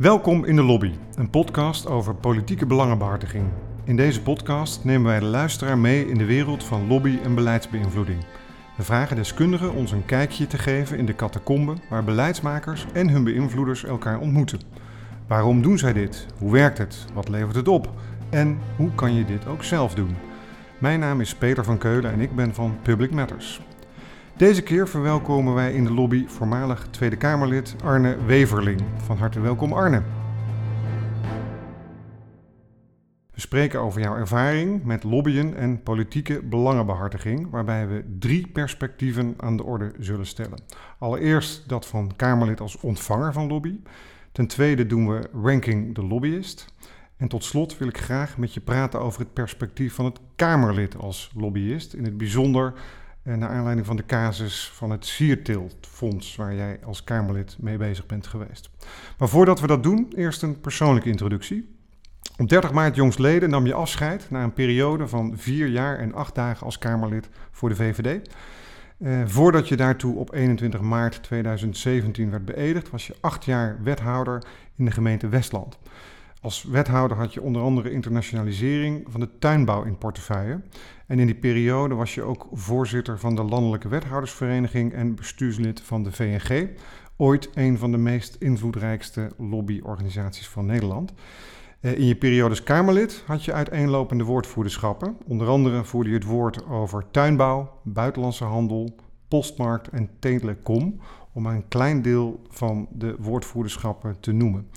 Welkom in de Lobby, een podcast over politieke belangenbehartiging. In deze podcast nemen wij de luisteraar mee in de wereld van lobby- en beleidsbeïnvloeding. We vragen deskundigen ons een kijkje te geven in de catacomben waar beleidsmakers en hun beïnvloeders elkaar ontmoeten. Waarom doen zij dit? Hoe werkt het? Wat levert het op? En hoe kan je dit ook zelf doen? Mijn naam is Peter van Keulen en ik ben van Public Matters. Deze keer verwelkomen wij in de lobby voormalig Tweede Kamerlid Arne Weverling. Van harte welkom Arne. We spreken over jouw ervaring met lobbyen en politieke belangenbehartiging, waarbij we drie perspectieven aan de orde zullen stellen. Allereerst dat van Kamerlid als ontvanger van lobby. Ten tweede doen we Ranking the Lobbyist. En tot slot wil ik graag met je praten over het perspectief van het Kamerlid als lobbyist. In het bijzonder naar aanleiding van de casus van het Siertiltfonds, waar jij als Kamerlid mee bezig bent geweest. Maar voordat we dat doen, eerst een persoonlijke introductie. Op 30 maart jongstleden nam je afscheid na een periode van vier jaar en acht dagen als Kamerlid voor de VVD. Eh, voordat je daartoe op 21 maart 2017 werd beëdigd, was je acht jaar wethouder in de gemeente Westland. Als wethouder had je onder andere internationalisering van de tuinbouw in portefeuille. En in die periode was je ook voorzitter van de Landelijke Wethoudersvereniging en bestuurslid van de VNG. Ooit een van de meest invloedrijkste lobbyorganisaties van Nederland. Eh, in je periode als Kamerlid had je uiteenlopende woordvoerderschappen. Onder andere voerde je het woord over tuinbouw, buitenlandse handel, postmarkt en telecom, om een klein deel van de woordvoerderschappen te noemen.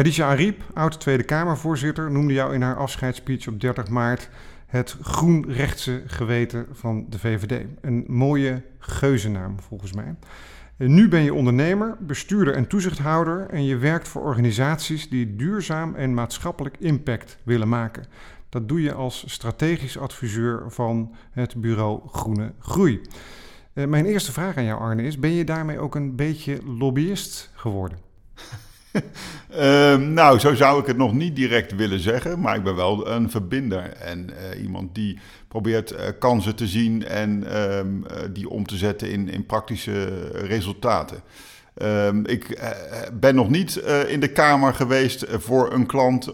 Khadija Ariep, oud Tweede Kamervoorzitter, noemde jou in haar afscheidsspeech op 30 maart het groenrechtse geweten van de VVD. Een mooie geuzennaam volgens mij. Nu ben je ondernemer, bestuurder en toezichthouder en je werkt voor organisaties die duurzaam en maatschappelijk impact willen maken. Dat doe je als strategisch adviseur van het bureau Groene Groei. Eh, mijn eerste vraag aan jou, Arne, is: ben je daarmee ook een beetje lobbyist geworden? Ehm, nou, zo zou ik het nog niet direct willen zeggen, maar ik ben wel een verbinder en uh, iemand die probeert uh, kansen te zien en um, uh, die om te zetten in, in praktische resultaten. Um, ik ben nog niet in de Kamer geweest voor een klant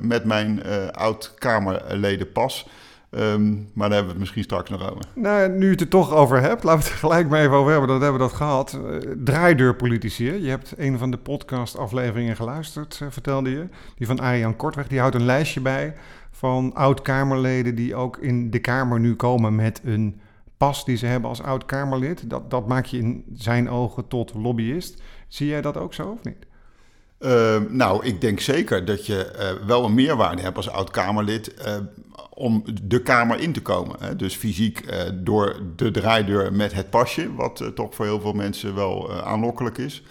met mijn oud-Kamerleden pas. Um, maar daar hebben we het misschien straks nog over. Nou, nu je het er toch over hebt, laten we het gelijk maar even over hebben. Dat hebben we dat gehad. Uh, draaideurpolitici. Je hebt een van de podcast-afleveringen geluisterd, uh, vertelde je. Die van Arjan Kortweg. Die houdt een lijstje bij van oud-Kamerleden die ook in de Kamer nu komen met een pas die ze hebben als oud-Kamerlid. Dat, dat maakt je in zijn ogen tot lobbyist. Zie jij dat ook zo of niet? Uh, nou, ik denk zeker dat je uh, wel een meerwaarde hebt als oud-Kamerlid uh, om de Kamer in te komen. Hè. Dus fysiek door de draaideur met het pasje, wat toch voor heel veel mensen wel aanlokkelijk is.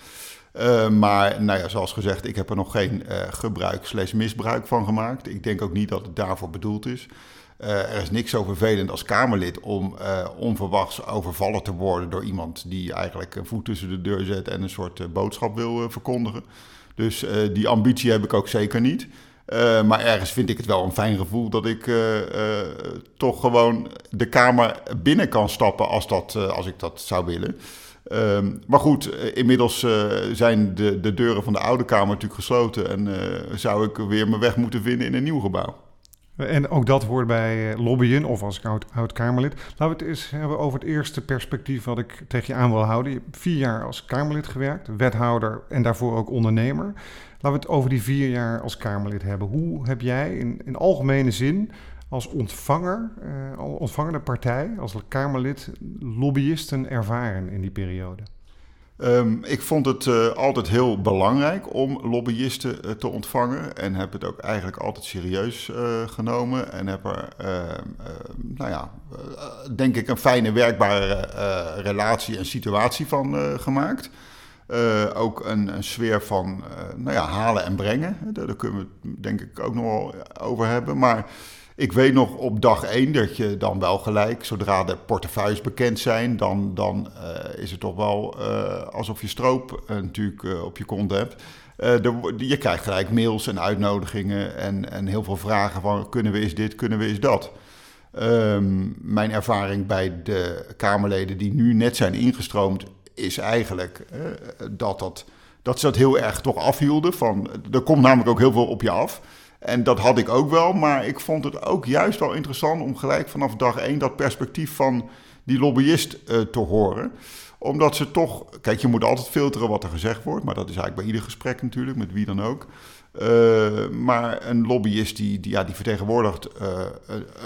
maar nou ja, zoals gezegd, ik heb er nog geen gebruik slash misbruik van gemaakt. Ik denk ook niet dat het daarvoor bedoeld is. er is niks zo vervelend als Kamerlid om onverwachts overvallen te worden door iemand die eigenlijk een voet tussen de deur zet en een soort boodschap wil verkondigen. Dus uh, die ambitie heb ik ook zeker niet. Uh, maar ergens vind ik het wel een fijn gevoel dat ik uh, toch gewoon de Kamer binnen kan stappen als, dat, als ik dat zou willen. Ehm, maar goed, inmiddels zijn de, de deuren van de Oude Kamer natuurlijk gesloten en zou ik weer mijn weg moeten vinden in een nieuw gebouw. En ook dat hoort bij lobbyen of als oud-Kamerlid. Laten we het eens hebben over het eerste perspectief wat ik tegen je aan wil houden. Je hebt vier jaar als Kamerlid gewerkt, wethouder en daarvoor ook ondernemer. Laten we het over die vier jaar als Kamerlid hebben. Hoe heb jij in, in algemene zin als ontvanger, uh, ontvangende partij, als Kamerlid, lobbyisten ervaren in die periode? Um, ik vond het uh, altijd heel belangrijk om lobbyisten uh, te ontvangen. En heb het ook eigenlijk altijd serieus uh, genomen. En heb er, ehm, nou ja, denk ik, een fijne werkbare relatie en situatie van gemaakt. ook een, een, sfeer van nou ja, halen en brengen. Daar, daar kunnen we het denk ik ook nog wel over hebben. Maar ik weet nog op dag één dat je dan wel gelijk, zodra de portefeuilles bekend zijn, dan, dan uh, is het toch wel uh, alsof je stroop uh, natuurlijk op je kont hebt. De, je krijgt gelijk mails en uitnodigingen en, en heel veel vragen van kunnen we eens dit, kunnen we eens dat. Um, mijn ervaring bij de Kamerleden die nu net zijn ingestroomd is eigenlijk dat dat dat ze dat heel erg toch afhielden. Van, er komt namelijk ook heel veel op je af. En dat had ik ook wel, maar ik vond het ook juist wel interessant om gelijk vanaf dag één dat perspectief van die lobbyist uh, te horen. Omdat ze toch, kijk, je moet altijd filteren wat er gezegd wordt, maar dat is eigenlijk bij ieder gesprek natuurlijk, met wie dan ook. Uh, maar een lobbyist die, ja, die vertegenwoordigt uh,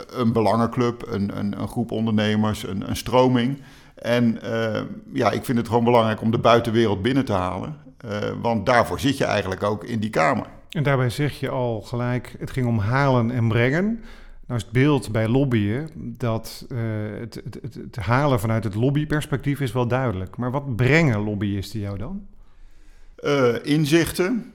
een belangenclub, een, een, een, groep ondernemers, een, een stroming. En ja, ik vind het gewoon belangrijk om de buitenwereld binnen te halen. want daarvoor zit je eigenlijk ook in die Kamer. En daarbij zeg je al gelijk, het ging om halen en brengen. Nou is het beeld bij lobbyen dat uh, het, het, het, halen vanuit het lobbyperspectief is wel duidelijk. Maar wat brengen lobbyisten jou dan? Uh, inzichten.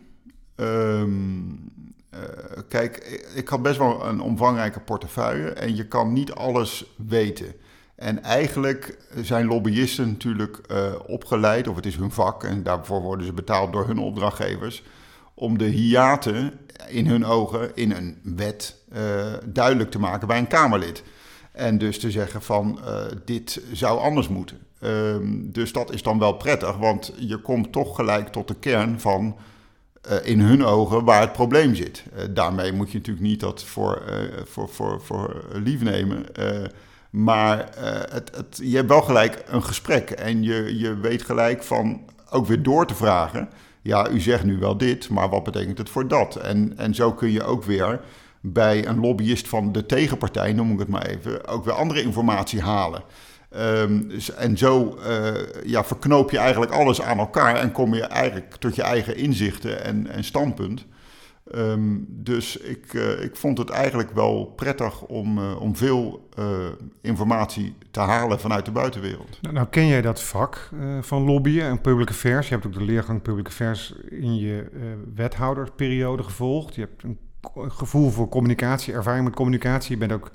Um, uh, kijk, ik had best wel een omvangrijke portefeuille en je kan niet alles weten. En eigenlijk zijn lobbyisten natuurlijk opgeleid, of het is hun vak, en daarvoor worden ze betaald door hun opdrachtgevers om de hiaten in hun ogen in een wet uh, duidelijk te maken bij een Kamerlid. En dus te zeggen van uh, dit zou anders moeten. Um, dus dat is dan wel prettig, want je komt toch gelijk tot de kern van uh, in hun ogen waar het probleem zit. daarmee moet je natuurlijk niet dat voor, voor, voor, voor lief nemen. maar het, het, je hebt wel gelijk een gesprek en je, je weet gelijk van ook weer door te vragen ja, u zegt nu wel dit, maar wat betekent het voor dat? En, en zo kun je ook weer bij een lobbyist van de tegenpartij, noem ik het maar even, ook weer andere informatie halen. Um, en zo uh, ja, verknoop je eigenlijk alles aan elkaar en kom je eigenlijk tot je eigen inzichten en, en standpunt. Um, dus ik, uh, ik vond het eigenlijk wel prettig om, uh, om veel uh, informatie te halen vanuit de buitenwereld. Nou, nou ken jij dat vak van lobbyen en public affairs. Je hebt ook de leergang public affairs in je wethouderperiode gevolgd. Je hebt een gevoel voor communicatie, ervaring met communicatie. Je bent ook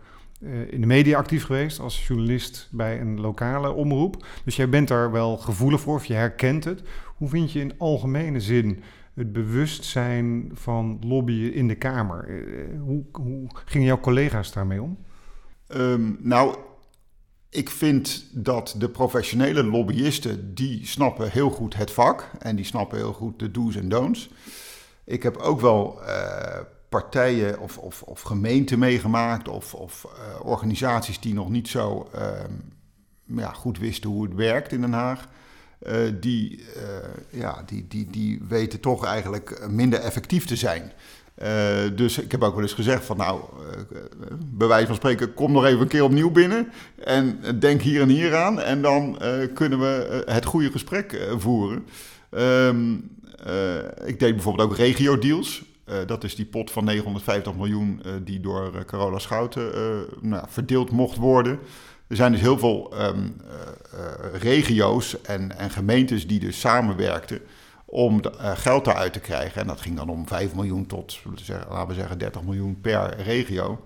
in de media actief geweest als journalist bij een lokale omroep. Dus jij bent daar wel gevoelig voor of je herkent het. Hoe vind je in algemene zin het bewustzijn van lobbyen in de Kamer. Eh, hoe, hoe gingen jouw collega's daarmee om? Um, nou, ik vind dat de professionele lobbyisten, die snappen heel goed het vak en die snappen heel goed de do's en don'ts. Ik heb ook wel uh, partijen of, of, of, gemeenten meegemaakt of, of organisaties die nog niet zo uh, ja, goed wisten hoe het werkt in Den Haag. Uh, die, uh, ja, die, die, die weten toch eigenlijk minder effectief te zijn. Uh, dus ik heb ook wel eens gezegd van nou, bij wijze van spreken, kom nog even een keer opnieuw binnen en denk hier en hier aan en dan kunnen we het goede gesprek voeren. Um, ik deed bijvoorbeeld ook regio-deals. dat is die pot van 950 miljoen die door Carola Schouten nou, verdeeld mocht worden. Er zijn dus heel veel um, uh, regio's en, en, gemeentes die dus samenwerkten om de, uh, geld daaruit te krijgen. En dat ging dan om 5 miljoen tot, laten we zeggen, 30 miljoen per regio.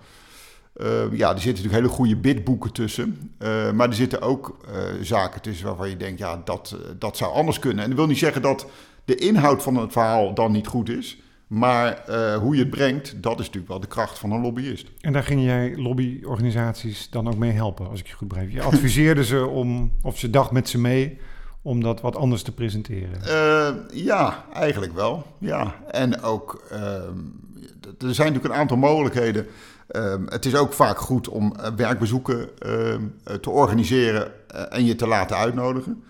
Uh, ja, er zitten natuurlijk hele goede bidboeken tussen. maar er zitten ook zaken tussen waarvan je denkt, ja, dat, dat zou anders kunnen. En dat wil niet zeggen dat de inhoud van het verhaal dan niet goed is. Maar uh, hoe je het brengt, dat is natuurlijk wel de kracht van een lobbyist. En daar ging jij lobbyorganisaties dan ook mee helpen, als ik je goed begrijp. Je adviseerde ze om, of ze dacht met ze mee, om dat wat anders te presenteren. Uh, ja, eigenlijk wel. Ja. En ook, uh, er zijn natuurlijk een aantal mogelijkheden. Ehm, het is ook vaak goed om eh, werkbezoeken ehm, te organiseren en je te laten uitnodigen.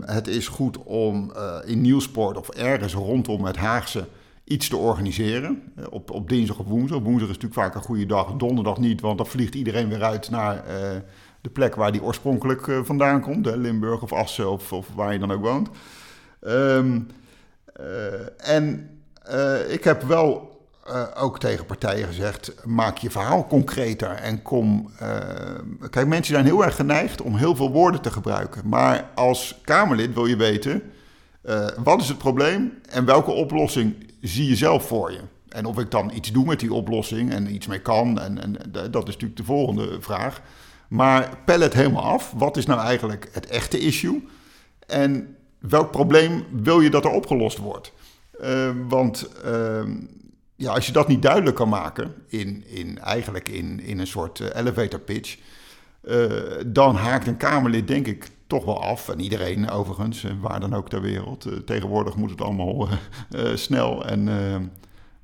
het is goed om in Nieuwsport of ergens rondom het Haagse iets te organiseren. Eh, op, op dinsdag of woensdag. Woensdag is natuurlijk vaak een goede dag. Donderdag niet, want dan vliegt iedereen weer uit naar uh, de plek waar die oorspronkelijk uh, vandaan komt. Limburg of Assen of, of, waar je dan ook woont. Um, en ik heb wel ook tegen partijen gezegd: maak je verhaal concreter en kom. kijk, mensen zijn heel erg geneigd om heel veel woorden te gebruiken. Maar als Kamerlid wil je weten. wat is het probleem en welke oplossing zie je zelf voor je. En of ik dan iets doe met die oplossing en iets mee kan, en, en dat is natuurlijk de volgende vraag. Maar pel het helemaal af. Wat is nou eigenlijk het echte issue? En welk probleem wil je dat er opgelost wordt? Uh, want uh, ja, als je dat niet duidelijk kan maken, in, in, eigenlijk in, in een soort uh, elevator pitch, uh, dan haakt een Kamerlid denk ik toch wel af. En iedereen overigens, waar dan ook ter wereld. tegenwoordig moet het allemaal snel en...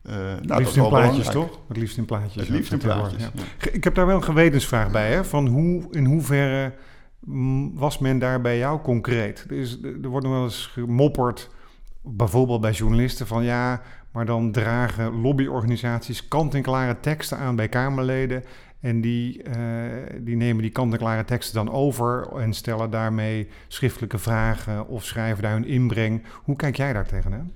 Uh, nou, liefst in plaatjes, toch? Het liefst in plaatjes. Het liefst in plaatjes, Ik heb daar wel een gewetensvraag bij, hè? Van hoe, in hoeverre was men daar bij jou concreet? Er, is, er wordt nog wel eens gemopperd, bijvoorbeeld bij journalisten, van ja, maar dan dragen lobbyorganisaties kant-en-klare teksten aan bij Kamerleden. En die, uh, die nemen die kant-en-klare teksten dan over en stellen daarmee schriftelijke vragen of schrijven daar hun inbreng. Hoe kijk jij daar tegenaan?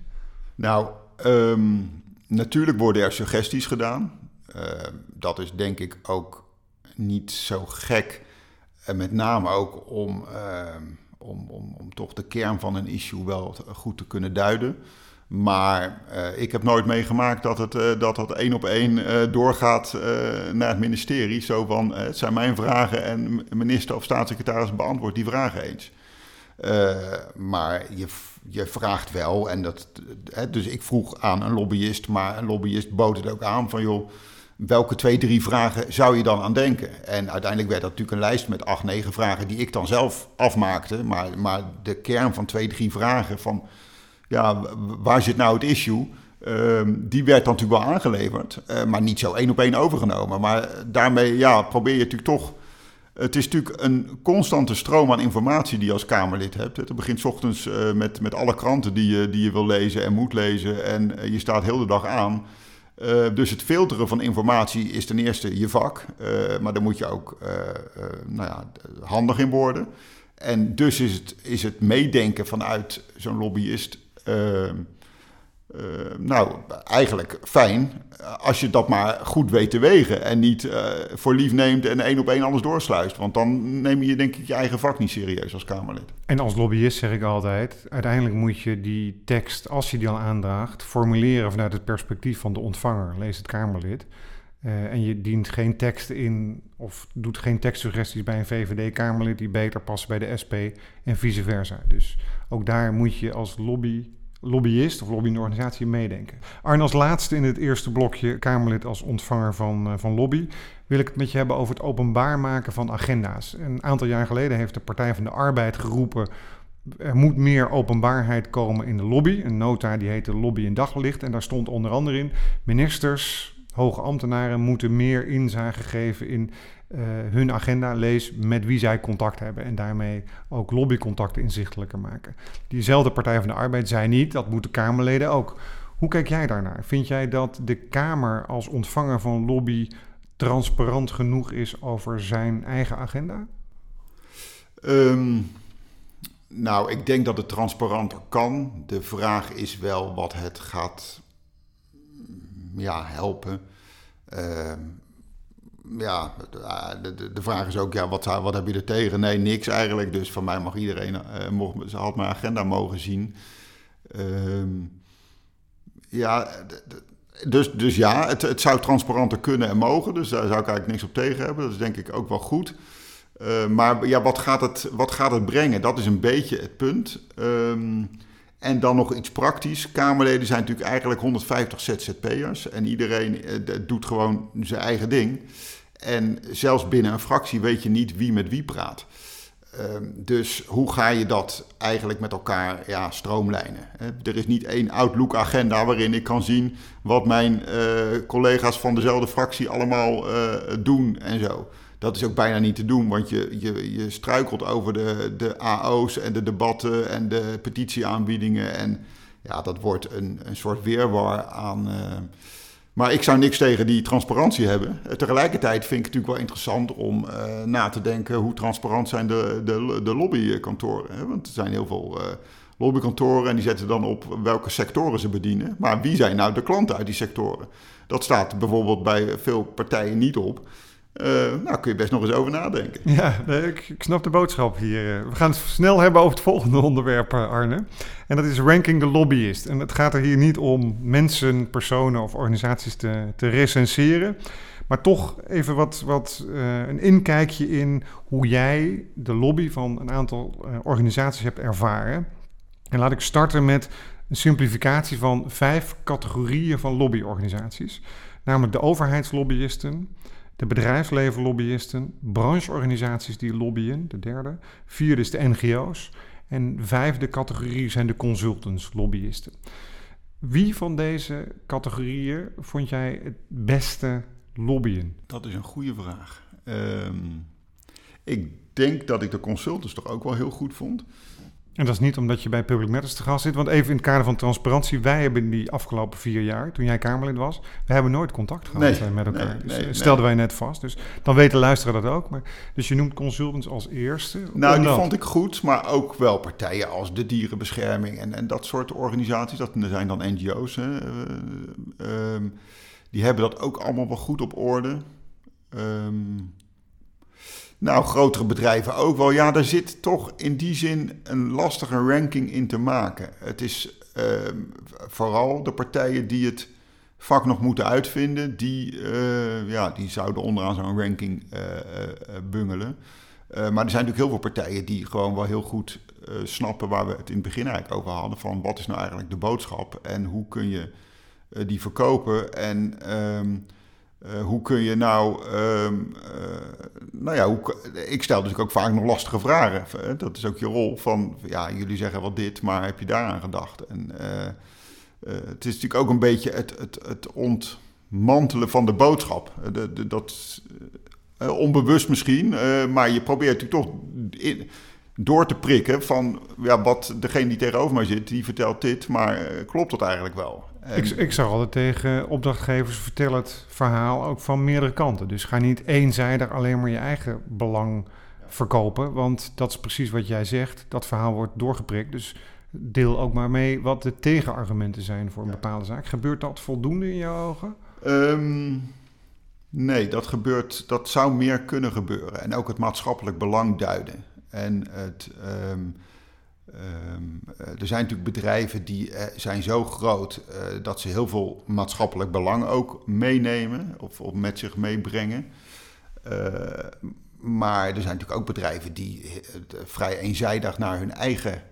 Nou, um, natuurlijk worden er suggesties gedaan. Uh, dat is denk ik ook niet zo gek. En met name ook om, uh, om, om, om toch de kern van een issue wel goed te kunnen duiden. Maar uh, ik heb nooit meegemaakt dat het, uh, dat, dat één op één uh, doorgaat naar het ministerie. Zo van, het zijn mijn vragen en minister of staatssecretaris beantwoordt die vragen eens. maar je, je vraagt wel, en dat, dus ik vroeg aan een lobbyist, maar een lobbyist bood het ook aan van joh, welke twee, drie vragen zou je dan aan denken? En uiteindelijk werd dat natuurlijk een lijst met acht, negen vragen die ik dan zelf afmaakte. Maar, maar de kern van twee, drie vragen van ja, waar zit nou het issue? Ehm, die werd dan natuurlijk wel aangeleverd, uh, maar niet zo één op één overgenomen. Maar daarmee ja, probeer je natuurlijk toch. Het is natuurlijk een constante stroom aan informatie die je als Kamerlid hebt. Het begint ochtends uh, met, met alle kranten die je, die je wil lezen en moet lezen. En uh, je staat heel de dag aan. dus het filteren van informatie is ten eerste je vak. maar daar moet je ook nou ja, handig in worden. En dus is het, is het meedenken vanuit zo'n lobbyist uh, nou, eigenlijk fijn als je dat maar goed weet te wegen en niet uh, voor lief neemt en één op één alles doorsluist. Want dan neem je denk ik je eigen vak niet serieus als Kamerlid. En als lobbyist zeg ik altijd, uiteindelijk moet je die tekst, als je die al aandraagt, formuleren vanuit het perspectief van de ontvanger, lees het Kamerlid. Uh, en je dient geen tekst in of doet geen tekstsuggesties bij een VVD-Kamerlid die beter passen bij de SP en vice versa. Dus ook daar moet je als lobby lobbyist of lobbyende organisatie meedenken. Arne, als laatste in het eerste blokje Kamerlid als ontvanger van, uh, van lobby, wil ik het met je hebben over het openbaar maken van agenda's. Een aantal jaar geleden heeft de Partij van de Arbeid geroepen. Er moet meer openbaarheid komen in de lobby. Een nota die heette Lobby in Daglicht. En daar stond onder andere in: ministers, hoge ambtenaren moeten meer inzage geven in hun agenda lees met wie zij contact hebben en daarmee ook lobbycontacten inzichtelijker maken. Diezelfde Partij van de Arbeid zei niet, dat moeten Kamerleden ook. Hoe kijk jij daarnaar? Vind jij dat de Kamer als ontvanger van lobby transparant genoeg is over zijn eigen agenda? Um, nou, ik denk dat het transparanter kan. De vraag is wel wat het gaat ja, helpen. Uh, ja, de, de, de, vraag is ook, ja, wat, wat heb je er tegen? Nee, niks eigenlijk. Dus van mij mag iedereen, uh, mocht, ze had mijn agenda mogen zien. Uh, ja, dus, dus ja, het, het zou transparanter kunnen en mogen. Dus daar zou ik eigenlijk niks op tegen hebben. Dat is denk ik ook wel goed. Uh, maar ja, wat gaat, het, wat gaat het brengen? Dat is een beetje het punt. Um, en dan nog iets praktisch. Kamerleden zijn natuurlijk eigenlijk 150 ZZP'ers. En iedereen uh, doet gewoon zijn eigen ding. En zelfs binnen een fractie weet je niet wie met wie praat. Ehm, dus hoe ga je dat eigenlijk met elkaar ja, stroomlijnen? er is niet één Outlook-agenda waarin ik kan zien wat mijn uh, collega's van dezelfde fractie allemaal uh, doen en zo. Dat is ook bijna niet te doen, want je, je, je struikelt over de, de AO's en de debatten en de petitieaanbiedingen. En ja, dat wordt een, een soort weerwar aan. Uh, maar ik zou niks tegen die transparantie hebben. Tegelijkertijd vind ik het natuurlijk wel interessant om uh, na te denken hoe transparant zijn de, de, de lobbykantoren. Hè? Want er zijn heel veel lobbykantoren en die zetten dan op welke sectoren ze bedienen. Maar wie zijn nou de klanten uit die sectoren? Dat staat bijvoorbeeld bij veel partijen niet op. Uh, nou, kun je best nog eens over nadenken. Ja, ik, snap de boodschap hier. We gaan het snel hebben over het volgende onderwerp, Arne. En dat is ranking the lobbyist. En het gaat er hier niet om mensen, personen of organisaties te, te recenseren. Maar toch even wat, wat een inkijkje in hoe jij de lobby van een aantal organisaties hebt ervaren. En laat ik starten met een simplificatie van vijf categorieën van lobbyorganisaties. Namelijk de overheidslobbyisten, de bedrijfslevenlobbyisten, brancheorganisaties die lobbyen, de derde. Vierde is de NGO's. En vijfde categorie zijn de consultants, lobbyisten. Wie van deze categorieën vond jij het beste lobbyen? Dat is een goede vraag. Ehm, ik denk dat ik de consultants toch ook wel heel goed vond. En dat is niet omdat je bij Public Matters te gast zit. Want even in het kader van transparantie. Wij hebben die afgelopen vier jaar, toen jij Kamerlid was... we hebben nooit contact gehad Nee, eh, met elkaar. nee, dus nee, eh, stelden wij net vast. Dus dan weten luisteren dat ook. Maar, dus je noemt consultants als eerste. Nou, die vond ik goed, maar ook wel partijen als de dierenbescherming en, en dat soort organisaties. Dat zijn dan NGO's. Hè, eh, ehm, die hebben dat ook allemaal wel goed op orde. Ehm, nou, grotere bedrijven ook wel. Ja, daar zit toch in die zin een lastige ranking in te maken. Het is ehm, vooral de partijen die het vak nog moeten uitvinden, die, eh, ja, die zouden onderaan zo'n ranking eh, eh, bungelen. Maar er zijn natuurlijk heel veel partijen die gewoon wel heel goed snappen waar we het in het begin eigenlijk over hadden. Van wat is nou eigenlijk de boodschap en hoe kun je die verkopen en ehm, eh, hoe kun je nou, ehm, eh, nou ja, hoe, ik stel dus ook vaak nog lastige vragen. Dat is ook je rol van, ja, jullie zeggen wel dit, maar heb je daaraan gedacht? En eh, het is natuurlijk ook een beetje het, het, het ontmantelen van de boodschap. De, de, dat, onbewust misschien, maar je probeert natuurlijk toch in- door te prikken van ja, wat degene die tegenover mij zit, die vertelt dit, maar eh, klopt dat eigenlijk wel? En- Ik, ik zou altijd tegen opdrachtgevers vertel het verhaal ook van meerdere kanten. Dus ga niet eenzijdig alleen maar je eigen belang verkopen. Want dat is precies wat jij zegt. Dat verhaal wordt doorgeprikt. Dus deel ook maar mee wat de tegenargumenten zijn voor een bepaalde zaak. Gebeurt dat voldoende in jouw ogen? Ehm, nee, dat gebeurt, dat zou meer kunnen gebeuren. En ook het maatschappelijk belang duiden. En het, ehm, ehm, eh, er zijn natuurlijk bedrijven die eh, zijn zo groot eh, dat ze heel veel maatschappelijk belang ook meenemen of, met zich meebrengen. Maar er zijn natuurlijk ook bedrijven die vrij eenzijdig naar hun eigen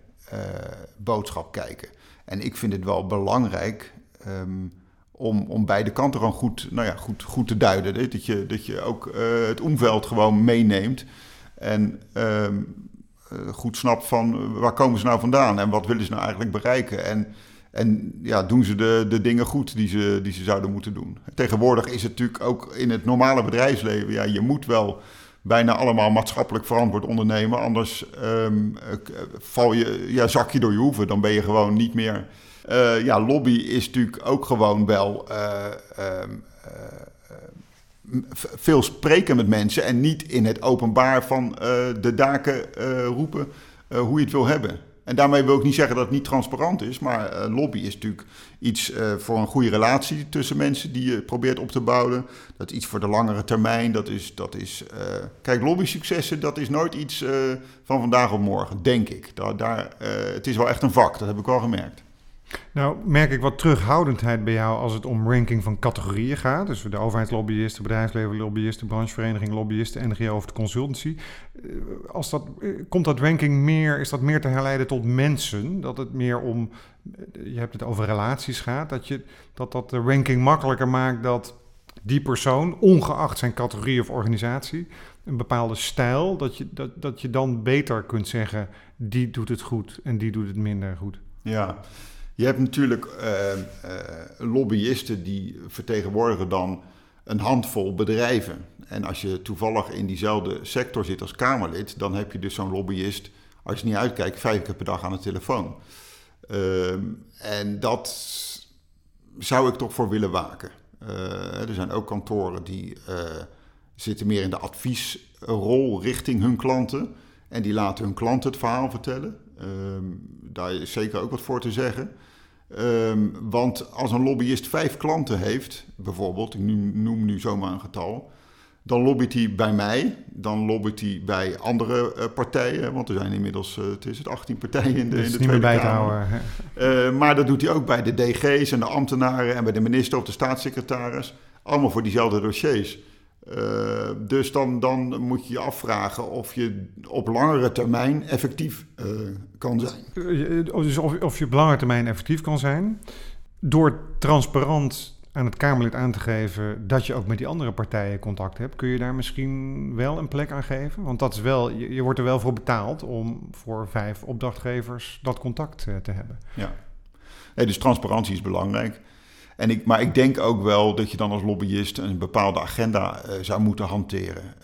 boodschap kijken. En ik vind het wel belangrijk ehm, om, om beide kanten gewoon goed, nou ja, goed, goed te duiden. Dat je, dat je ook het omveld gewoon meeneemt. En ehm, eh, goed snapt van eh, waar komen ze nou vandaan en wat willen ze nou eigenlijk bereiken. En, en ja, doen ze de, de dingen goed die ze, die ze zouden moeten doen. Tegenwoordig is het natuurlijk ook in het normale bedrijfsleven, ja, je moet wel bijna allemaal maatschappelijk verantwoord ondernemen. Anders ehm, eh, val je, ja, zak je door je hoeven. Dan ben je gewoon niet meer. Ja, lobby is natuurlijk ook gewoon wel eh, ehm, eh, eh, veel spreken met mensen en niet in het openbaar van eh, de daken eh, roepen eh, hoe je het wil hebben. En daarmee wil ik niet zeggen dat het niet transparant is, maar lobby is natuurlijk iets voor een goede relatie tussen mensen die je probeert op te bouwen. Dat is iets voor de langere termijn. Dat is, dat is, kijk, lobby-successen, dat is nooit iets van vandaag op morgen, denk ik. Daar, daar, het is wel echt een vak, dat heb ik wel gemerkt. Nou, merk ik wat terughoudendheid bij jou als het om ranking van categorieën gaat. Dus de overheidslobbyisten, bedrijfslevenlobbyisten, branchevereniging, lobbyisten, NGO of de consultancy. Eh, Als dat, eh, komt dat ranking meer, is dat meer te herleiden tot mensen? Dat het meer om, eh, je hebt het over relaties gaat, dat je, dat, dat de ranking makkelijker maakt dat die persoon, ongeacht zijn categorie of organisatie, een bepaalde stijl, dat je, dat, dat je dan beter kunt zeggen, die doet het goed en die doet het minder goed. Ja, je hebt natuurlijk eh, eh, lobbyisten die vertegenwoordigen dan een handvol bedrijven. En als je toevallig in diezelfde sector zit als Kamerlid, dan heb je dus zo'n lobbyist, als je niet uitkijkt, vijf keer per dag aan de telefoon. Ehm, en dat zou ik toch voor willen waken. Eh, er zijn ook kantoren die zitten meer in de adviesrol richting hun klanten. En die laten hun klanten het verhaal vertellen. Ehm, daar is zeker ook wat voor te zeggen. Ehm, want als een lobbyist vijf klanten heeft, bijvoorbeeld, ik noem nu zomaar een getal, dan lobbyt hij bij mij, dan lobbyt hij bij andere eh, partijen, want er zijn inmiddels, eh, het is het 18 partijen in de, Dus in de niet meer Tweede bij te houden. Eh, maar dat doet hij ook bij de DG's en de ambtenaren en bij de minister of de staatssecretaris. Allemaal voor diezelfde dossiers. Eh, dus dan, dan moet je je afvragen of je op langere termijn effectief eh, kan zijn. Eh, Dus of, of je op lange termijn effectief kan zijn. Door transparant aan het Kamerlid aan te geven dat je ook met die andere partijen contact hebt. Kun je daar misschien wel een plek aan geven? Want dat is wel, je, je wordt er wel voor betaald om voor vijf opdrachtgevers dat contact te hebben. Ja, nee, dus transparantie is belangrijk. En ik, maar ik denk ook wel dat je dan als lobbyist een bepaalde agenda uh, zou moeten hanteren.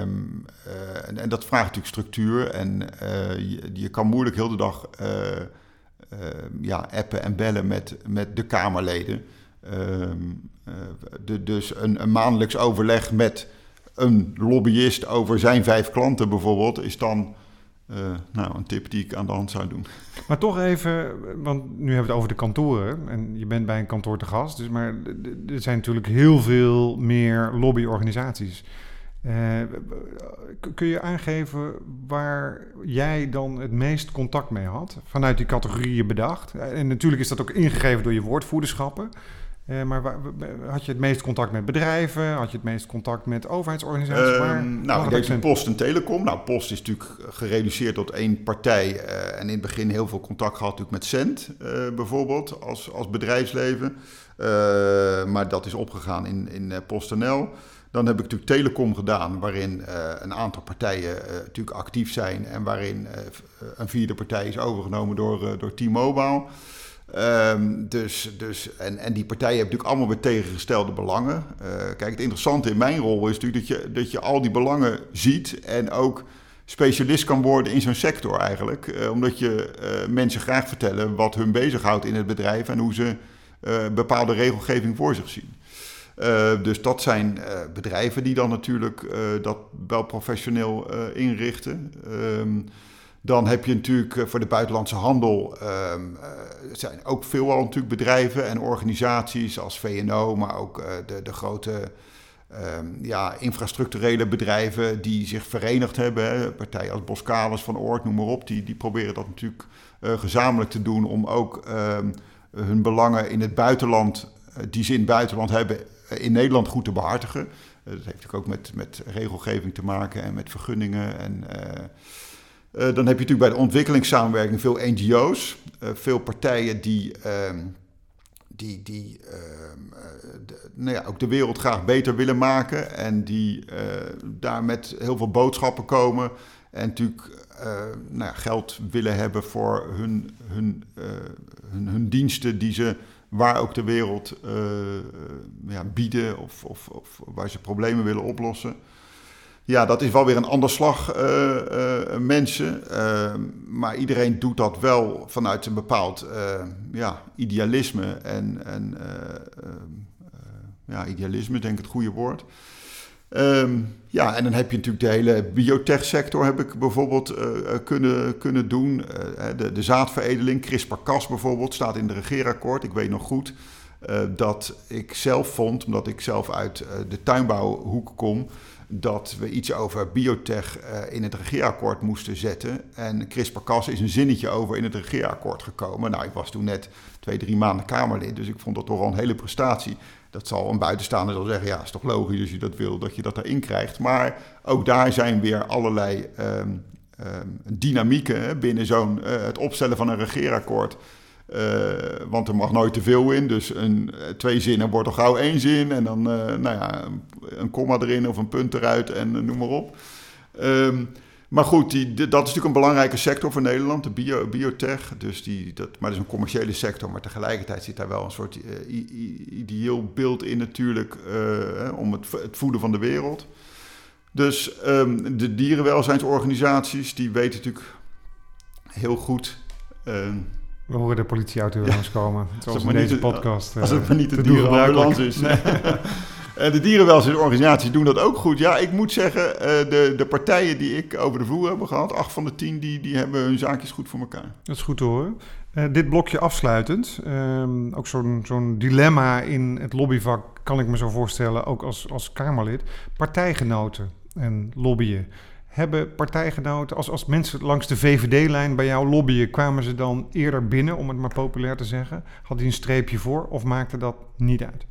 Um, uh, en, dat vraagt natuurlijk structuur. En uh, je, kan moeilijk heel de dag ja, appen en bellen met, met de Kamerleden. Um, de, dus een, een maandelijks overleg met een lobbyist over zijn vijf klanten bijvoorbeeld, is dan uh, nou, een tip die ik aan de hand zou doen. Maar toch even, want nu hebben we het over de kantoren en je bent bij een kantoor te gast, dus maar er zijn natuurlijk heel veel meer lobbyorganisaties. Uh, kun je aangeven waar jij dan het meest contact mee had? Vanuit die categorieën bedacht. En natuurlijk is dat ook ingegeven door je woordvoerderschappen. Uh, maar waar, had je het meest contact met bedrijven? Had je het meest contact met overheidsorganisaties? Uh, waar, nou, ik denk Post en Telecom. Nou, Post is natuurlijk gereduceerd tot één partij. Uh, en in het begin heel veel contact gehad natuurlijk met Cent eh, bijvoorbeeld als, als bedrijfsleven. maar dat is opgegaan in, in PostNL. Dan heb ik natuurlijk Telecom gedaan, waarin een aantal partijen natuurlijk actief zijn. En waarin een vierde partij is overgenomen door, door T-Mobile. Um, dus, dus, en, en die partijen hebben natuurlijk allemaal weer tegengestelde belangen. Uh, kijk, het interessante in mijn rol is natuurlijk dat je, dat je al die belangen ziet en ook specialist kan worden in zo'n sector eigenlijk. Uh, omdat je uh, mensen graag vertellen wat hun bezighoudt in het bedrijf en hoe ze bepaalde regelgeving voor zich zien. dus dat zijn bedrijven die dan natuurlijk dat wel professioneel inrichten. Um, dan heb je natuurlijk eh, voor de buitenlandse handel um, zijn ook veelal natuurlijk bedrijven en organisaties als VNO, maar ook uh, de, de grote um, ja, infrastructurele bedrijven die zich verenigd hebben. Partijen als Boskalis, Van Oort, noem maar op, die, die proberen dat natuurlijk gezamenlijk te doen om ook um, hun belangen in het buitenland, die ze in het buitenland hebben, in Nederland goed te behartigen. dat heeft natuurlijk ook met, met regelgeving te maken en met vergunningen en... Uh, dan heb je natuurlijk bij de ontwikkelingssamenwerking veel NGO's, uh, eh, veel partijen die, uh, die, die ehm, eh, de, nou ja, ook de wereld graag beter willen maken en die daar met heel veel boodschappen komen en natuurlijk nou ja, geld willen hebben voor hun, hun, hun, hun, diensten die ze waar ook de wereld ja, bieden of, of, of waar ze problemen willen oplossen. Ja, dat is wel weer een ander slag uh, uh, mensen. Uh, maar iedereen doet dat wel vanuit een bepaald ja, idealisme. En, en ja, idealisme, denk ik het goede woord. Um, ja, en dan heb je natuurlijk de hele biotech-sector, heb ik bijvoorbeeld kunnen, kunnen doen. de, de zaadveredeling, CRISPR-Cas bijvoorbeeld, staat in de regeerakkoord. Ik weet nog goed dat ik zelf vond, omdat ik zelf uit de tuinbouwhoek kom dat we iets over biotech uh, in het regeerakkoord moesten zetten. En CRISPR-Cas is een zinnetje over in het regeerakkoord gekomen. Nou, ik was toen net twee, drie maanden Kamerlid, dus ik vond dat toch al een hele prestatie. Dat zal een buitenstaander zeggen, ja, is toch logisch als je dat wil, dat je dat erin krijgt. Maar ook daar zijn weer allerlei um, um, dynamieken binnen zo'n, uh, het opstellen van een regeerakkoord. Uh, want er mag nooit te veel in. Dus een, twee zinnen wordt al gauw één zin. En dan uh, nou ja, een komma erin of een punt eruit en uh, noem maar op. Um, maar goed, die, dat is natuurlijk een belangrijke sector voor Nederland, de bio, biotech. Dus die, dat, maar dat is een commerciële sector, maar tegelijkertijd zit daar wel een soort ideeel beeld in natuurlijk om het, het, voeden van de wereld. Dus um, de dierenwelzijnsorganisaties, die weten natuurlijk heel goed... We horen de politieauto ja. langskomen. Zoals in deze podcast. Als het maar niet de dierenambulance is. Nee. En de dierenwelzijnsorganisaties doen dat ook goed. Ja, ik moet zeggen, eh, de, de partijen die ik over de vloer heb gehad, acht van de tien, die, die hebben hun zaakjes goed voor elkaar. Dat is goed te horen. Uh, dit blokje afsluitend. Um, ook zo'n zo'n dilemma in het lobbyvak kan ik me zo voorstellen, ook als, als Kamerlid. Partijgenoten en lobbyen. Hebben partijgenoten, als, als mensen langs de VVD-lijn bij jou lobbyen, kwamen ze dan eerder binnen, om het maar populair te zeggen? Had hij een streepje voor of maakte dat niet uit?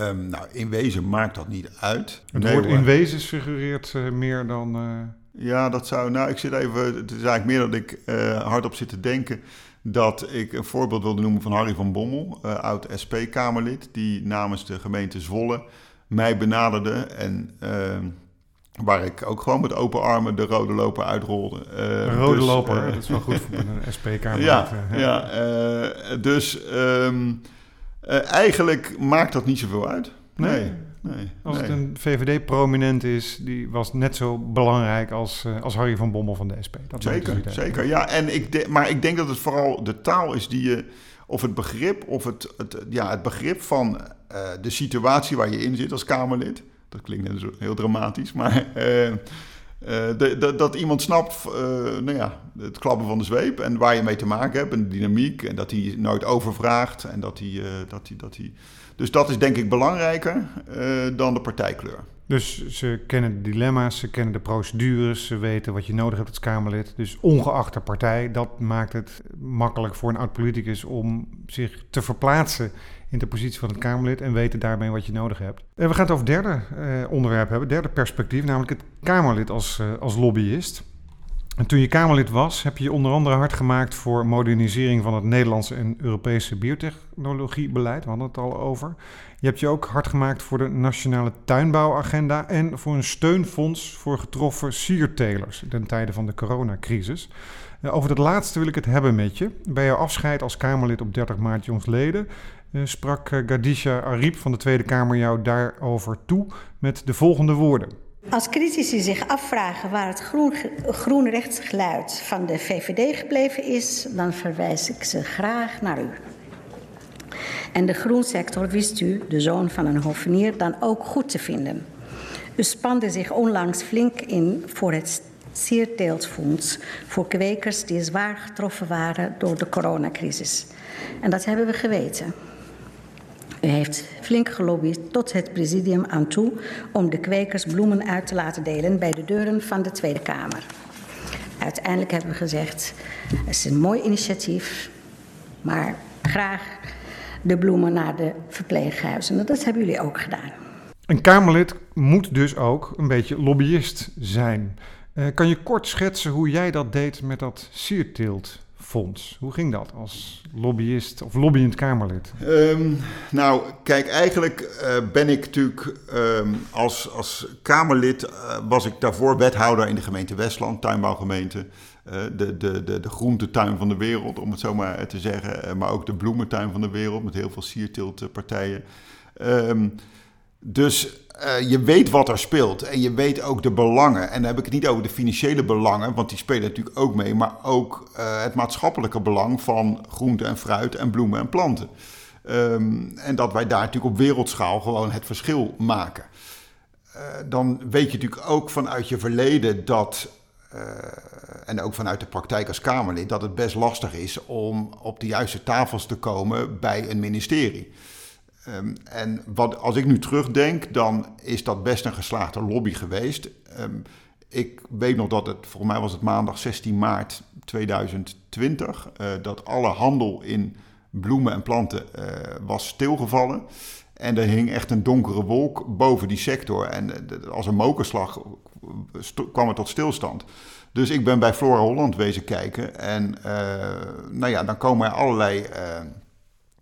Um, nou, in wezen maakt dat niet uit. Het nee, woord in wezen figureert uh, meer dan... Uh... Ja, dat zou... Nou, ik zit even... Het is eigenlijk meer dat ik uh, hardop zit te denken. dat ik een voorbeeld wilde noemen van Harry van Bommel, oud SP-Kamerlid, die namens de gemeente Zwolle mij benaderde en ehm, waar ik ook gewoon met open armen de rode loper uitrolde. Uh, de rode dus, loper, dat is wel goed voor een SP-Kamerlid. Ja, ja dus ehm, eigenlijk maakt dat niet zoveel uit. nee. Nee, als het een VVD-prominent is, die was net zo belangrijk als, als Harry van Bommel van de SP. Dat zeker, zeker. Ja, en ik maar ik denk dat het vooral de taal is die je, of het begrip, of het, het, ja, het begrip van de situatie waar je in zit als Kamerlid. Dat klinkt net zo heel dramatisch, maar uh, de, de, dat iemand snapt nou ja, het klappen van de zweep en waar je mee te maken hebt en de dynamiek. En dat hij nooit overvraagt en dat hij, dat hij, dat hij dus dat is denk ik belangrijker dan de partijkleur. Dus ze kennen de dilemma's, ze kennen de procedures, ze weten wat je nodig hebt als Kamerlid. Dus ongeacht de partij, dat maakt het makkelijk voor een oud-politicus om zich te verplaatsen in de positie van het Kamerlid en weten daarmee wat je nodig hebt. En we gaan het over het derde eh, onderwerp hebben, derde perspectief, namelijk het Kamerlid als, uh, als lobbyist. En toen je Kamerlid was, heb je onder andere hard gemaakt voor modernisering van het Nederlandse en Europese biotechnologiebeleid. We hadden het al over. Je hebt je ook hard gemaakt voor de Nationale Tuinbouwagenda en voor een steunfonds voor getroffen siertelers ten tijde van de coronacrisis. Eh, over dat laatste wil ik het hebben met je. Bij jouw afscheid als Kamerlid op 30 maart jongsleden uh, sprak uh, Gadisha Ariep van de Tweede Kamer jou daarover toe met de volgende woorden. Als critici zich afvragen waar het groen, groen van de VVD gebleven is, dan verwijs ik ze graag naar u. En de groensector wist u, de zoon van een hovenier, dan ook goed te vinden. U spande zich onlangs flink in voor het Sierteeltfonds voor kwekers die zwaar getroffen waren door de coronacrisis. En dat hebben we geweten. U heeft flink gelobbyd tot het presidium aan toe om de kwekers bloemen uit te laten delen bij de deuren van de Tweede Kamer. Uiteindelijk hebben we gezegd: het is een mooi initiatief, maar graag de bloemen naar de verpleeghuizen. Dat hebben jullie ook gedaan. Een Kamerlid moet dus ook een beetje lobbyist zijn. Uh, kan je kort schetsen hoe jij dat deed met dat sierteelt? Fonds. Hoe ging dat als lobbyist of lobbyend Kamerlid? Um, nou, kijk, eigenlijk uh, ben ik natuurlijk um, als, als Kamerlid, uh, was ik daarvoor wethouder in de gemeente Westland, tuinbouwgemeente. Uh, de, de, de, de groentetuin van de wereld, om het zo maar te zeggen. maar ook de bloementuin van de wereld met heel veel siertiltpartijen. Um, dus uh, je weet wat er speelt en je weet ook de belangen. En dan heb ik het niet over de financiële belangen, want die spelen natuurlijk ook mee, maar ook uh, het maatschappelijke belang van groente en fruit en bloemen en planten. Um, en dat wij daar natuurlijk op wereldschaal gewoon het verschil maken. Uh, dan weet je natuurlijk ook vanuit je verleden dat, en ook vanuit de praktijk als Kamerlid, dat het best lastig is om op de juiste tafels te komen bij een ministerie. Um, en wat, als ik nu terugdenk, dan is dat best een geslaagde lobby geweest. Um, ik weet nog dat het, volgens mij was het maandag 16 maart 2020, uh, dat alle handel in bloemen en planten uh, was stilgevallen. En er hing echt een donkere wolk boven die sector. En uh, als een mokerslag kwam het tot stilstand. Dus ik ben bij Flora Holland wezen kijken. En nou ja, dan komen er allerlei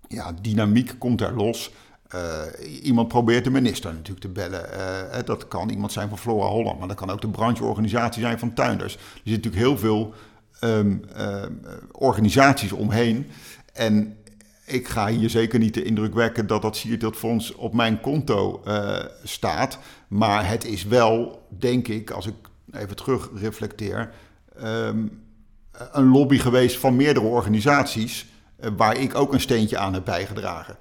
ja, dynamiek komt er los. Uh, iemand probeert de minister natuurlijk te bellen. Uh, dat kan iemand zijn van Flora Holland, maar dat kan ook de brancheorganisatie zijn van tuinders. Er zitten natuurlijk heel veel um, uh, organisaties omheen. En ik ga hier zeker niet de indruk wekken dat dat Sierteeltfonds op mijn konto staat. Maar het is wel, denk ik, als ik even terug reflecteer, um, een lobby geweest van meerdere organisaties eh, waar ik ook een steentje aan heb bijgedragen.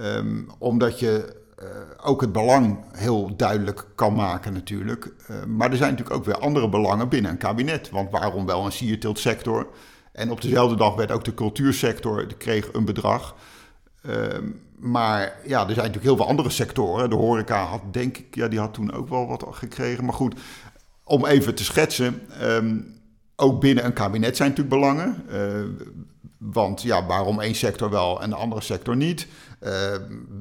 Um, omdat je uh, ook het belang heel duidelijk kan maken natuurlijk. Uh, maar er zijn natuurlijk ook weer andere belangen binnen een kabinet. Want waarom wel een sierteeltsector? En op dezelfde dag werd ook de cultuursector, kreeg een bedrag. Um, maar ja, er zijn natuurlijk heel veel andere sectoren. De horeca had denk ik, ja, die had toen ook wel wat gekregen. Maar goed, om even te schetsen... Ook binnen een kabinet zijn natuurlijk belangen. Uh, want ja, waarom één sector wel en de andere sector niet? Uh,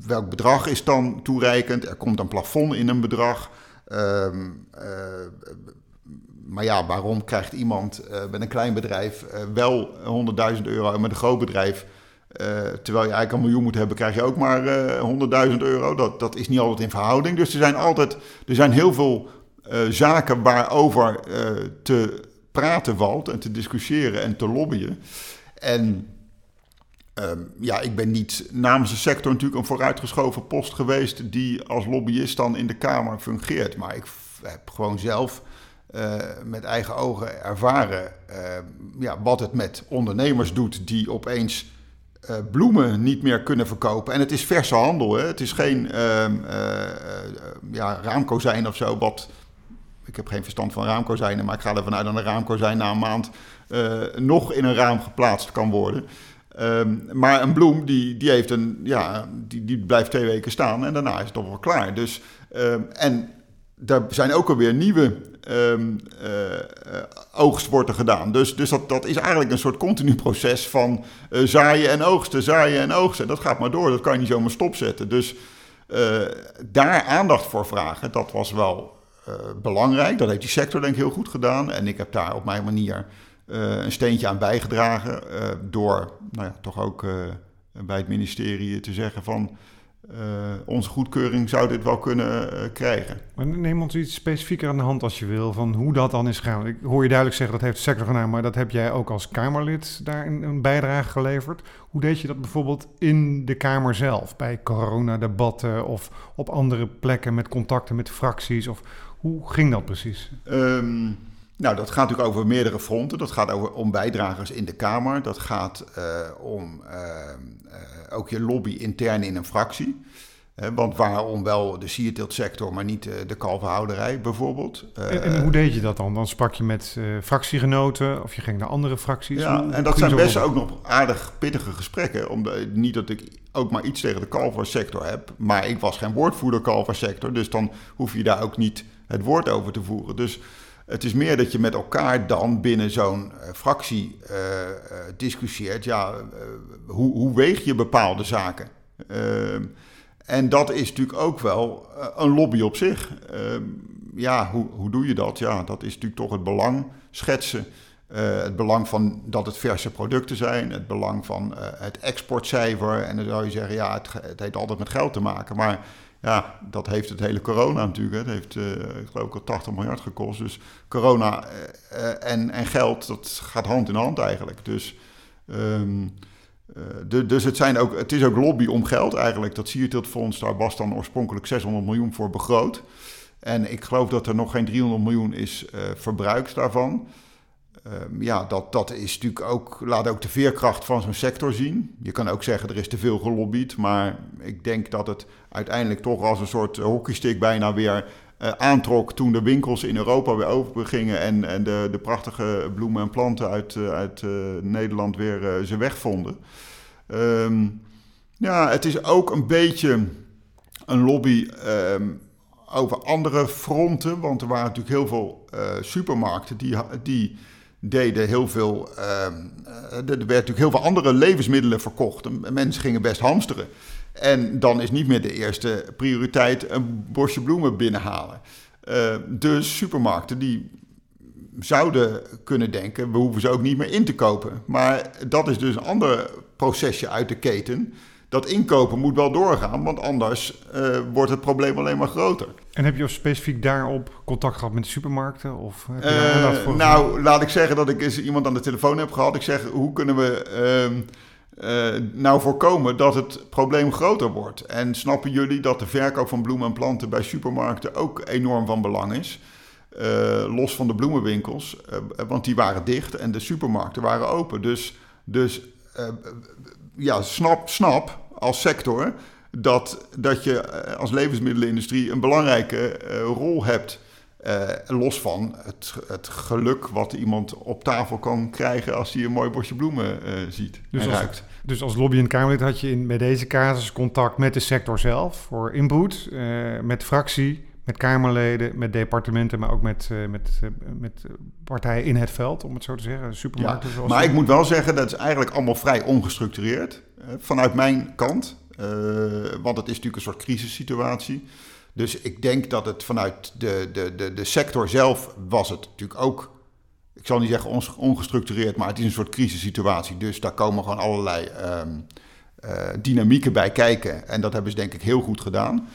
welk bedrag is dan toereikend? Er komt een plafond in een bedrag. Uh, maar ja, waarom krijgt iemand met een klein bedrijf wel 100.000 euro en met een groot bedrijf terwijl je eigenlijk een miljoen moet hebben, krijg je ook maar uh, 100.000 euro. Dat, dat is niet altijd in verhouding. Dus er zijn altijd er zijn heel veel zaken waarover te praten valt en te discussiëren en te lobbyen. En Ehm, ja, ik ben niet namens de sector natuurlijk een vooruitgeschoven post geweest die als lobbyist dan in de Kamer fungeert. Maar ik heb gewoon zelf uh, met eigen ogen ervaren uh, ja, wat het met ondernemers doet die opeens uh, bloemen niet meer kunnen verkopen. En het is verse handel, hè? het is geen ehm, ja, raamkozijn of zo. Wat, ik heb geen verstand van raamkozijnen, maar ik ga ervan uit dat een raamkozijn na een maand nog in een raam geplaatst kan worden. Ehm, maar een bloem die, die, heeft een, ja, die, die blijft twee weken staan en daarna is het toch wel klaar. Dus, um, en daar zijn ook alweer nieuwe um, uh, oogstworten gedaan. Dus, dus dat, dat is eigenlijk een soort continu proces van uh, zaaien en oogsten, zaaien en oogsten. Dat gaat maar door, dat kan je niet zomaar stopzetten. Dus daar aandacht voor vragen, dat was wel belangrijk. Dat heeft die sector denk ik heel goed gedaan. En ik heb daar op mijn manier uh, een steentje aan bijgedragen uh, door nou ja, toch ook bij het ministerie te zeggen van onze goedkeuring zou dit wel kunnen krijgen. Maar neem ons iets specifieker aan de hand als je wil van hoe dat dan is gegaan. Ik hoor je duidelijk zeggen dat heeft de sector gedaan, maar dat heb jij ook als Kamerlid daar een bijdrage geleverd. Hoe deed je dat bijvoorbeeld in de Kamer zelf, bij coronadebatten of op andere plekken met contacten met fracties? Of hoe ging dat precies? Um, nou, dat gaat natuurlijk over meerdere fronten. Dat gaat over, om bijdragers in de Kamer. Dat gaat uh, om uh, uh, ook je lobby intern in een fractie. want waarom wel de sierteeltsector, maar niet de kalverhouderij bijvoorbeeld? En, en, hoe deed je dat dan? Dan sprak je met fractiegenoten of je ging naar andere fracties? Ja, en dat zijn best ook nog aardig pittige gesprekken. Om niet dat ik ook maar iets tegen de kalversector heb, maar ik was geen woordvoerder kalversector. Dus dan hoef je daar ook niet het woord over te voeren. Dus het is meer dat je met elkaar dan binnen zo'n uh, fractie uh, discussieert. Ja, hoe, hoe, weeg je bepaalde zaken? En dat is natuurlijk ook wel een lobby op zich. Ehm, ja, hoe, hoe doe je dat? Ja, dat is natuurlijk toch het belang schetsen. het belang van dat het verse producten zijn, het belang van het exportcijfer. En dan zou je zeggen, ja, het, het heeft altijd met geld te maken. Maar ja, dat heeft het hele corona natuurlijk. Hè. Het heeft, ik geloof ik, al 80 miljard gekost. Dus corona uh, en, en geld, dat gaat hand in hand eigenlijk. Dus, de, dus het, zijn ook, het is ook lobby om geld eigenlijk. Dat Siertiltfonds, daar was dan oorspronkelijk 600 miljoen voor begroot. En ik geloof dat er nog geen 300 miljoen is verbruikt daarvan. Um, ja, dat, dat is natuurlijk ook, laat ook de veerkracht van zo'n sector zien. Je kan ook zeggen er is te veel gelobbyd, maar ik denk dat het uiteindelijk toch als een soort hockeystick bijna weer uh, aantrok toen de winkels in Europa weer open gingen en, en de, de prachtige bloemen en planten uit, uh, uit uh, Nederland weer ze weg vonden. Um, ja, het is ook een beetje een lobby um, over andere fronten, want er waren natuurlijk heel veel supermarkten die, die deden heel veel. Uh, er werd natuurlijk heel veel andere levensmiddelen verkocht. En mensen gingen best hamsteren. En dan is niet meer de eerste prioriteit een bosje bloemen binnenhalen. Dus supermarkten die zouden kunnen denken, we hoeven ze ook niet meer in te kopen. Maar dat is dus een ander procesje uit de keten dat inkopen moet wel doorgaan, want anders uh, wordt het probleem alleen maar groter. En heb je specifiek daarop contact gehad met de supermarkten? Of heb je uh, nou, laat ik zeggen dat ik eens iemand aan de telefoon heb gehad. Ik zeg, hoe kunnen we uh, nou voorkomen dat het probleem groter wordt? En snappen jullie dat de verkoop van bloemen en planten bij supermarkten ook enorm van belang is? los van de bloemenwinkels, want die waren dicht en de supermarkten waren open. Dus, dus ja, snap, snap als sector dat, dat je eh, als levensmiddelenindustrie een belangrijke uh, rol hebt. Uh, los van het, het geluk wat iemand op tafel kan krijgen als hij een mooi bosje bloemen uh, ziet dus en als, ruikt. Dus als lobby- en Kamerlid had je in, bij deze casus contact met de sector zelf voor input, met fractie, met Kamerleden, met departementen, maar ook met, uh, met, uh, met partijen in het veld, om het zo te zeggen. Supermarkten. Ja, maar ik moet wel zeggen, dat is eigenlijk allemaal vrij ongestructureerd. Uh, vanuit mijn kant. want het is natuurlijk een soort crisissituatie. Dus ik denk dat het vanuit de, de, de, de sector zelf was het natuurlijk ook, ik zal niet zeggen ongestructureerd, maar het is een soort crisissituatie. Dus daar komen gewoon allerlei ehm, dynamieken bij kijken. En dat hebben ze denk ik heel goed gedaan.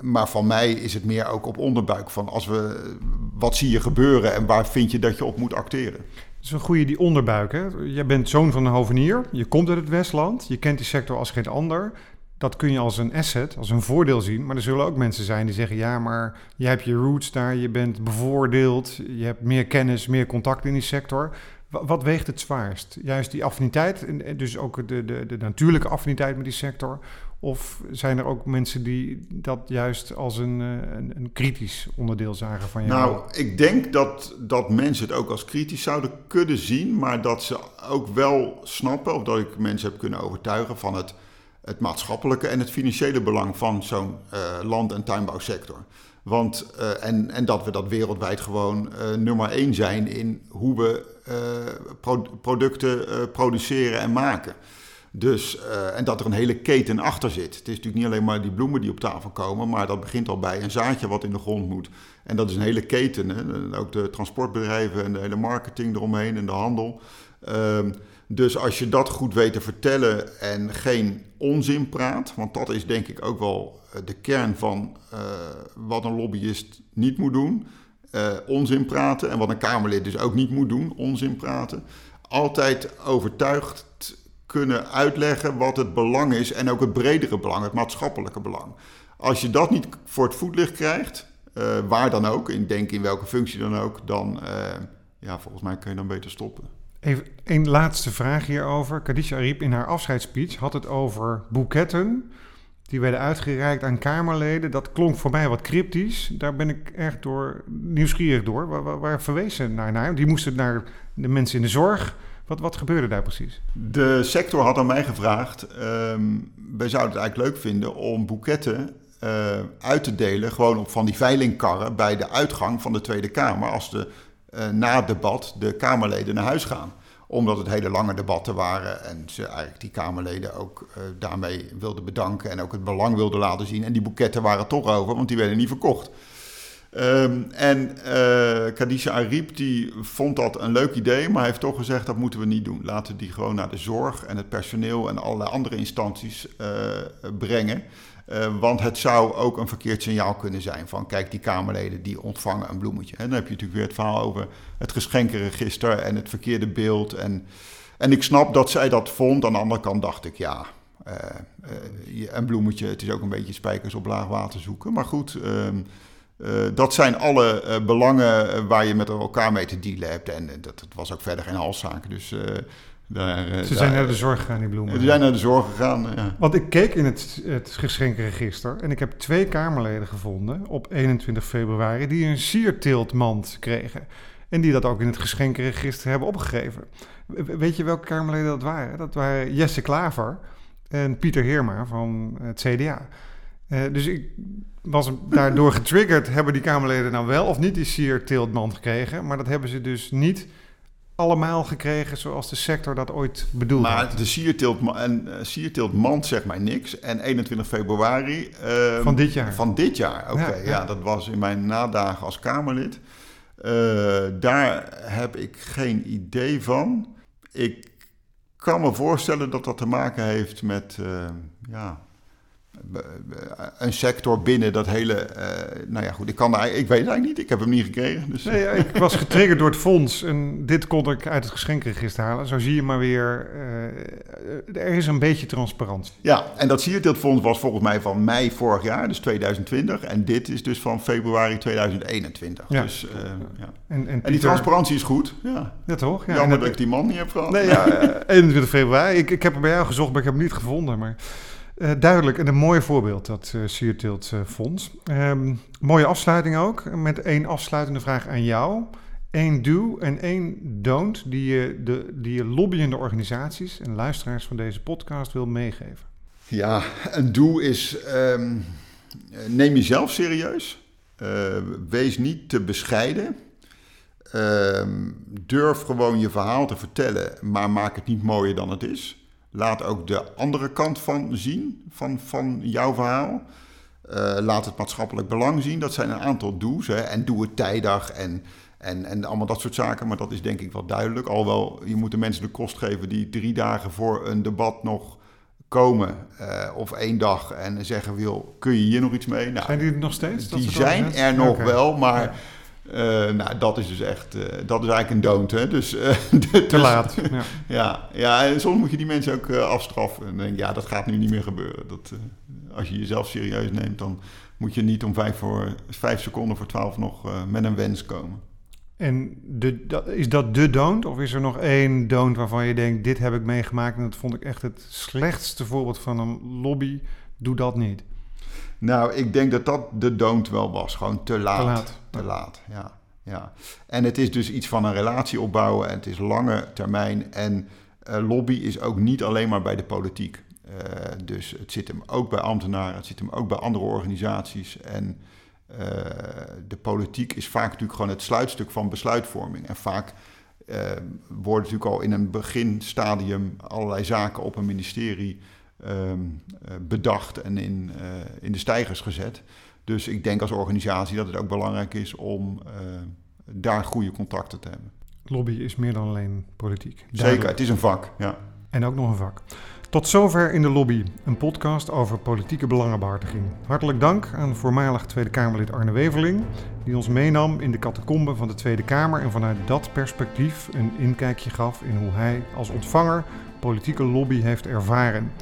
Maar van mij is het meer ook op onderbuik van als we, wat zie je gebeuren en waar vind je dat je op moet acteren is een goede die onderbuik. Hè? Jij bent zoon van een hovenier, je komt uit het Westland, je kent die sector als geen ander. Dat kun je als een asset, als een voordeel zien. Maar er zullen ook mensen zijn die zeggen: ja, maar je hebt je roots daar, je bent bevoordeeld, je hebt meer kennis, meer contact in die sector. Wat weegt het zwaarst? Juist die affiniteit, dus ook de, de, de natuurlijke affiniteit met die sector? Of zijn er ook mensen die dat juist als een, eh, een, een, kritisch onderdeel zagen van jou? Nou, ik denk dat, dat mensen het ook als kritisch zouden kunnen zien, maar dat ze ook wel snappen, of dat ik mensen heb kunnen overtuigen van het, het maatschappelijke en het financiële belang van zo'n uh, land- en tuinbouwsector. Want, uh, en, en dat we dat wereldwijd gewoon nummer één zijn in hoe we producten produceren en maken. Dus, uh, en dat er een hele keten achter zit. Het is natuurlijk niet alleen maar die bloemen die op tafel komen, maar dat begint al bij een zaadje wat in de grond moet. En dat is een hele keten. Hè? Ook de transportbedrijven en de hele marketing eromheen en de handel. Um, dus als je dat goed weet te vertellen en geen onzin praat, want dat is denk ik ook wel eh, de kern van uh, wat een lobbyist niet moet doen. Onzin praten en wat een Kamerlid dus ook niet moet doen, onzin praten. Altijd overtuigd kunnen uitleggen wat het belang is en ook het bredere belang, het maatschappelijke belang. Als je dat niet voor het voetlicht krijgt, uh, waar dan ook, in denk in welke functie dan ook, dan uh, ja, volgens mij kun je dan beter stoppen. Even een laatste vraag hierover. Khadija Ariep in haar afscheidsspeech had het over boeketten die werden uitgereikt aan Kamerleden. Dat klonk voor mij wat cryptisch. Daar ben ik echt door nieuwsgierig door. Waar, waar, ze naar, naar? Die moesten naar de mensen in de zorg wat, wat gebeurde daar precies? De sector had aan mij gevraagd. Um, wij zouden het eigenlijk leuk vinden om boeketten uh, uit te delen. Gewoon op van die veilingkarren bij de uitgang van de Tweede Kamer. Als de, uh, na het debat de Kamerleden naar huis gaan omdat het hele lange debatten waren en ze eigenlijk die Kamerleden ook uh, daarmee wilden bedanken en ook het belang wilden laten zien. En die boeketten waren toch over, want die werden niet verkocht. Um, en uh, Khadija Ariep die vond dat een leuk idee, maar heeft toch gezegd dat moeten we niet doen. Laten we die gewoon naar de zorg en het personeel en allerlei andere instanties uh, brengen. Uh, want het zou ook een verkeerd signaal kunnen zijn van kijk die Kamerleden die ontvangen een bloemetje. En dan heb je natuurlijk weer het verhaal over het geschenkenregister en het verkeerde beeld. En, en ik snap dat zij dat vond. Aan de andere kant dacht ik ja, een bloemetje, het is ook een beetje spijkers op laag water zoeken. Maar goed... Um, uh, dat zijn alle uh, belangen uh, waar je met elkaar mee te dealen hebt. En dat, dat was ook verder geen halszaak. Dus daar, Ze zijn naar de zorg gegaan, die bloemen. Ze zijn naar de zorg gegaan, ja. Want ik keek in het, het geschenkenregister en ik heb twee Kamerleden gevonden op 21 februari die een sierteeltmand kregen. En die dat ook in het geschenkenregister hebben opgegeven. Weet je welke Kamerleden dat waren? Dat waren Jesse Klaver en Pieter Heerma van het CDA. Uh, dus ik was daardoor getriggerd. Hebben die Kamerleden nou wel of niet die sierteeltmand gekregen? Maar dat hebben ze dus niet allemaal gekregen zoals de sector dat ooit bedoelde. Maar de sierteeltmand, en, uh, zegt mij niks. En 21 februari... Uh, van dit jaar? Van dit jaar, oké. Okay, ja, ja. ja, dat was in mijn nadagen als Kamerlid. Uh, daar heb ik geen idee van. Ik kan me voorstellen dat dat te maken heeft met... ja, een sector binnen dat hele. Uh, nou ja, goed, ik, kan, ik weet het eigenlijk niet. Ik heb hem niet gekregen. Dus. Nee, ik was getriggerd door het fonds en dit kon ik uit het geschenkenregister halen. Zo zie je maar weer, uh, er is een beetje transparantie. Ja, en dat sierteeltfonds was volgens mij van mei vorig jaar, dus 2020. En dit is dus van februari 2021. Ja. Dus, uh, ja. En, en, en, die transparantie is goed. Ja, ja toch? Ja, Jammer dat ik die man niet heb gehad. Nee, ja, 21 februari. Ik, ik heb hem bij jou gezocht, maar ik heb hem niet gevonden. Maar... Uh, duidelijk en een mooi voorbeeld, dat uh, Fonds. Um, mooie afsluiting ook, met één afsluitende vraag aan jou. Eén do en één don't die je, de, die je lobbyende organisaties en luisteraars van deze podcast wil meegeven. Ja, een do is um, neem jezelf serieus. wees niet te bescheiden. Ehm, durf gewoon je verhaal te vertellen, maar maak het niet mooier dan het is. Laat ook de andere kant van zien, van, van jouw verhaal. eh, laat het maatschappelijk belang zien. Dat zijn een aantal do's. Hè. En doe het tijdig en, en, en allemaal dat soort zaken. Maar dat is denk ik wel duidelijk. Alhoewel, je moet de mensen de kost geven die drie dagen voor een debat nog komen. eh, of één dag en zeggen wil, kun je hier nog iets mee? Nou, Zijn die er nog steeds? die zijn er nog wel, maar... Ja. Eh, nou, dat is dus echt, eh, dat is eigenlijk een don't, hè. Dus, eh, Te dus- laat. Ja. ja, ja, en soms moet je die mensen ook afstraffen. En dan denk ja, dat gaat nu niet meer gebeuren. Dat, als je jezelf serieus neemt, dan moet je niet om vijf, voor, vijf seconden voor twaalf nog met een wens komen. En de, dat, is dat de don't? Of is er nog één don't waarvan je denkt, dit heb ik meegemaakt en dat vond ik echt het slechtste voorbeeld van een lobby. Doe dat niet. Nou, ik denk dat dat de don't wel was. Gewoon te laat. Te laat. Te laat, ja. ja. En het is dus iets van een relatie opbouwen en het is lange termijn. En eh, lobby is ook niet alleen maar bij de politiek. Eh, dus het zit hem ook bij ambtenaren, het zit hem ook bij andere organisaties. En eh, de politiek is vaak natuurlijk gewoon het sluitstuk van besluitvorming. En vaak worden natuurlijk al in een beginstadium allerlei zaken op een ministerie ehm, eh, bedacht en in, eh, in de stijgers gezet. Dus ik denk als organisatie dat het ook belangrijk is om eh, daar goede contacten te hebben. Lobby is meer dan alleen politiek. Zeker, het is een vak. Ja. En ook nog een vak. Tot zover in de lobby, een podcast over politieke belangenbehartiging. Hartelijk dank aan voormalig Tweede Kamerlid Arne Weverling, die ons meenam in de catacomben van de Tweede Kamer en vanuit dat perspectief een inkijkje gaf in hoe hij als ontvanger politieke lobby heeft ervaren.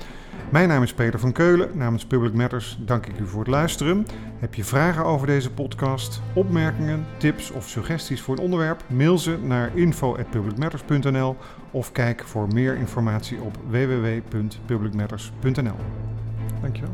Mijn naam is Peter van Keulen. Namens Public Matters dank ik u voor het luisteren. Heb je vragen over deze podcast, opmerkingen, tips of suggesties voor een onderwerp? Mail ze naar info@publicmatters.nl of kijk voor meer informatie op www.publicmatters.nl. Dankjewel.